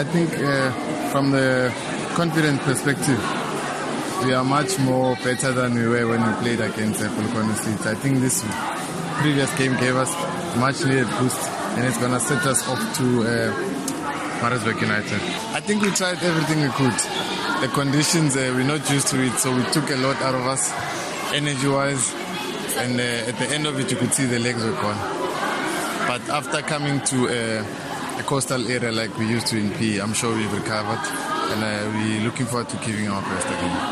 I think uh, from the confident perspective, we are much more better than we were when we played against Polokwane State. I think this previous game gave us much needed boost, and it's gonna set us off to uh, Maritzburg United. I think we tried everything we could. The conditions uh, we're not used to it, so we took a lot out of us, energy-wise, and uh, at the end of it, you could see the legs were gone. But after coming to uh, a coastal area like we used to in P, I'm sure we've recovered, and uh, we're looking forward to giving our best again.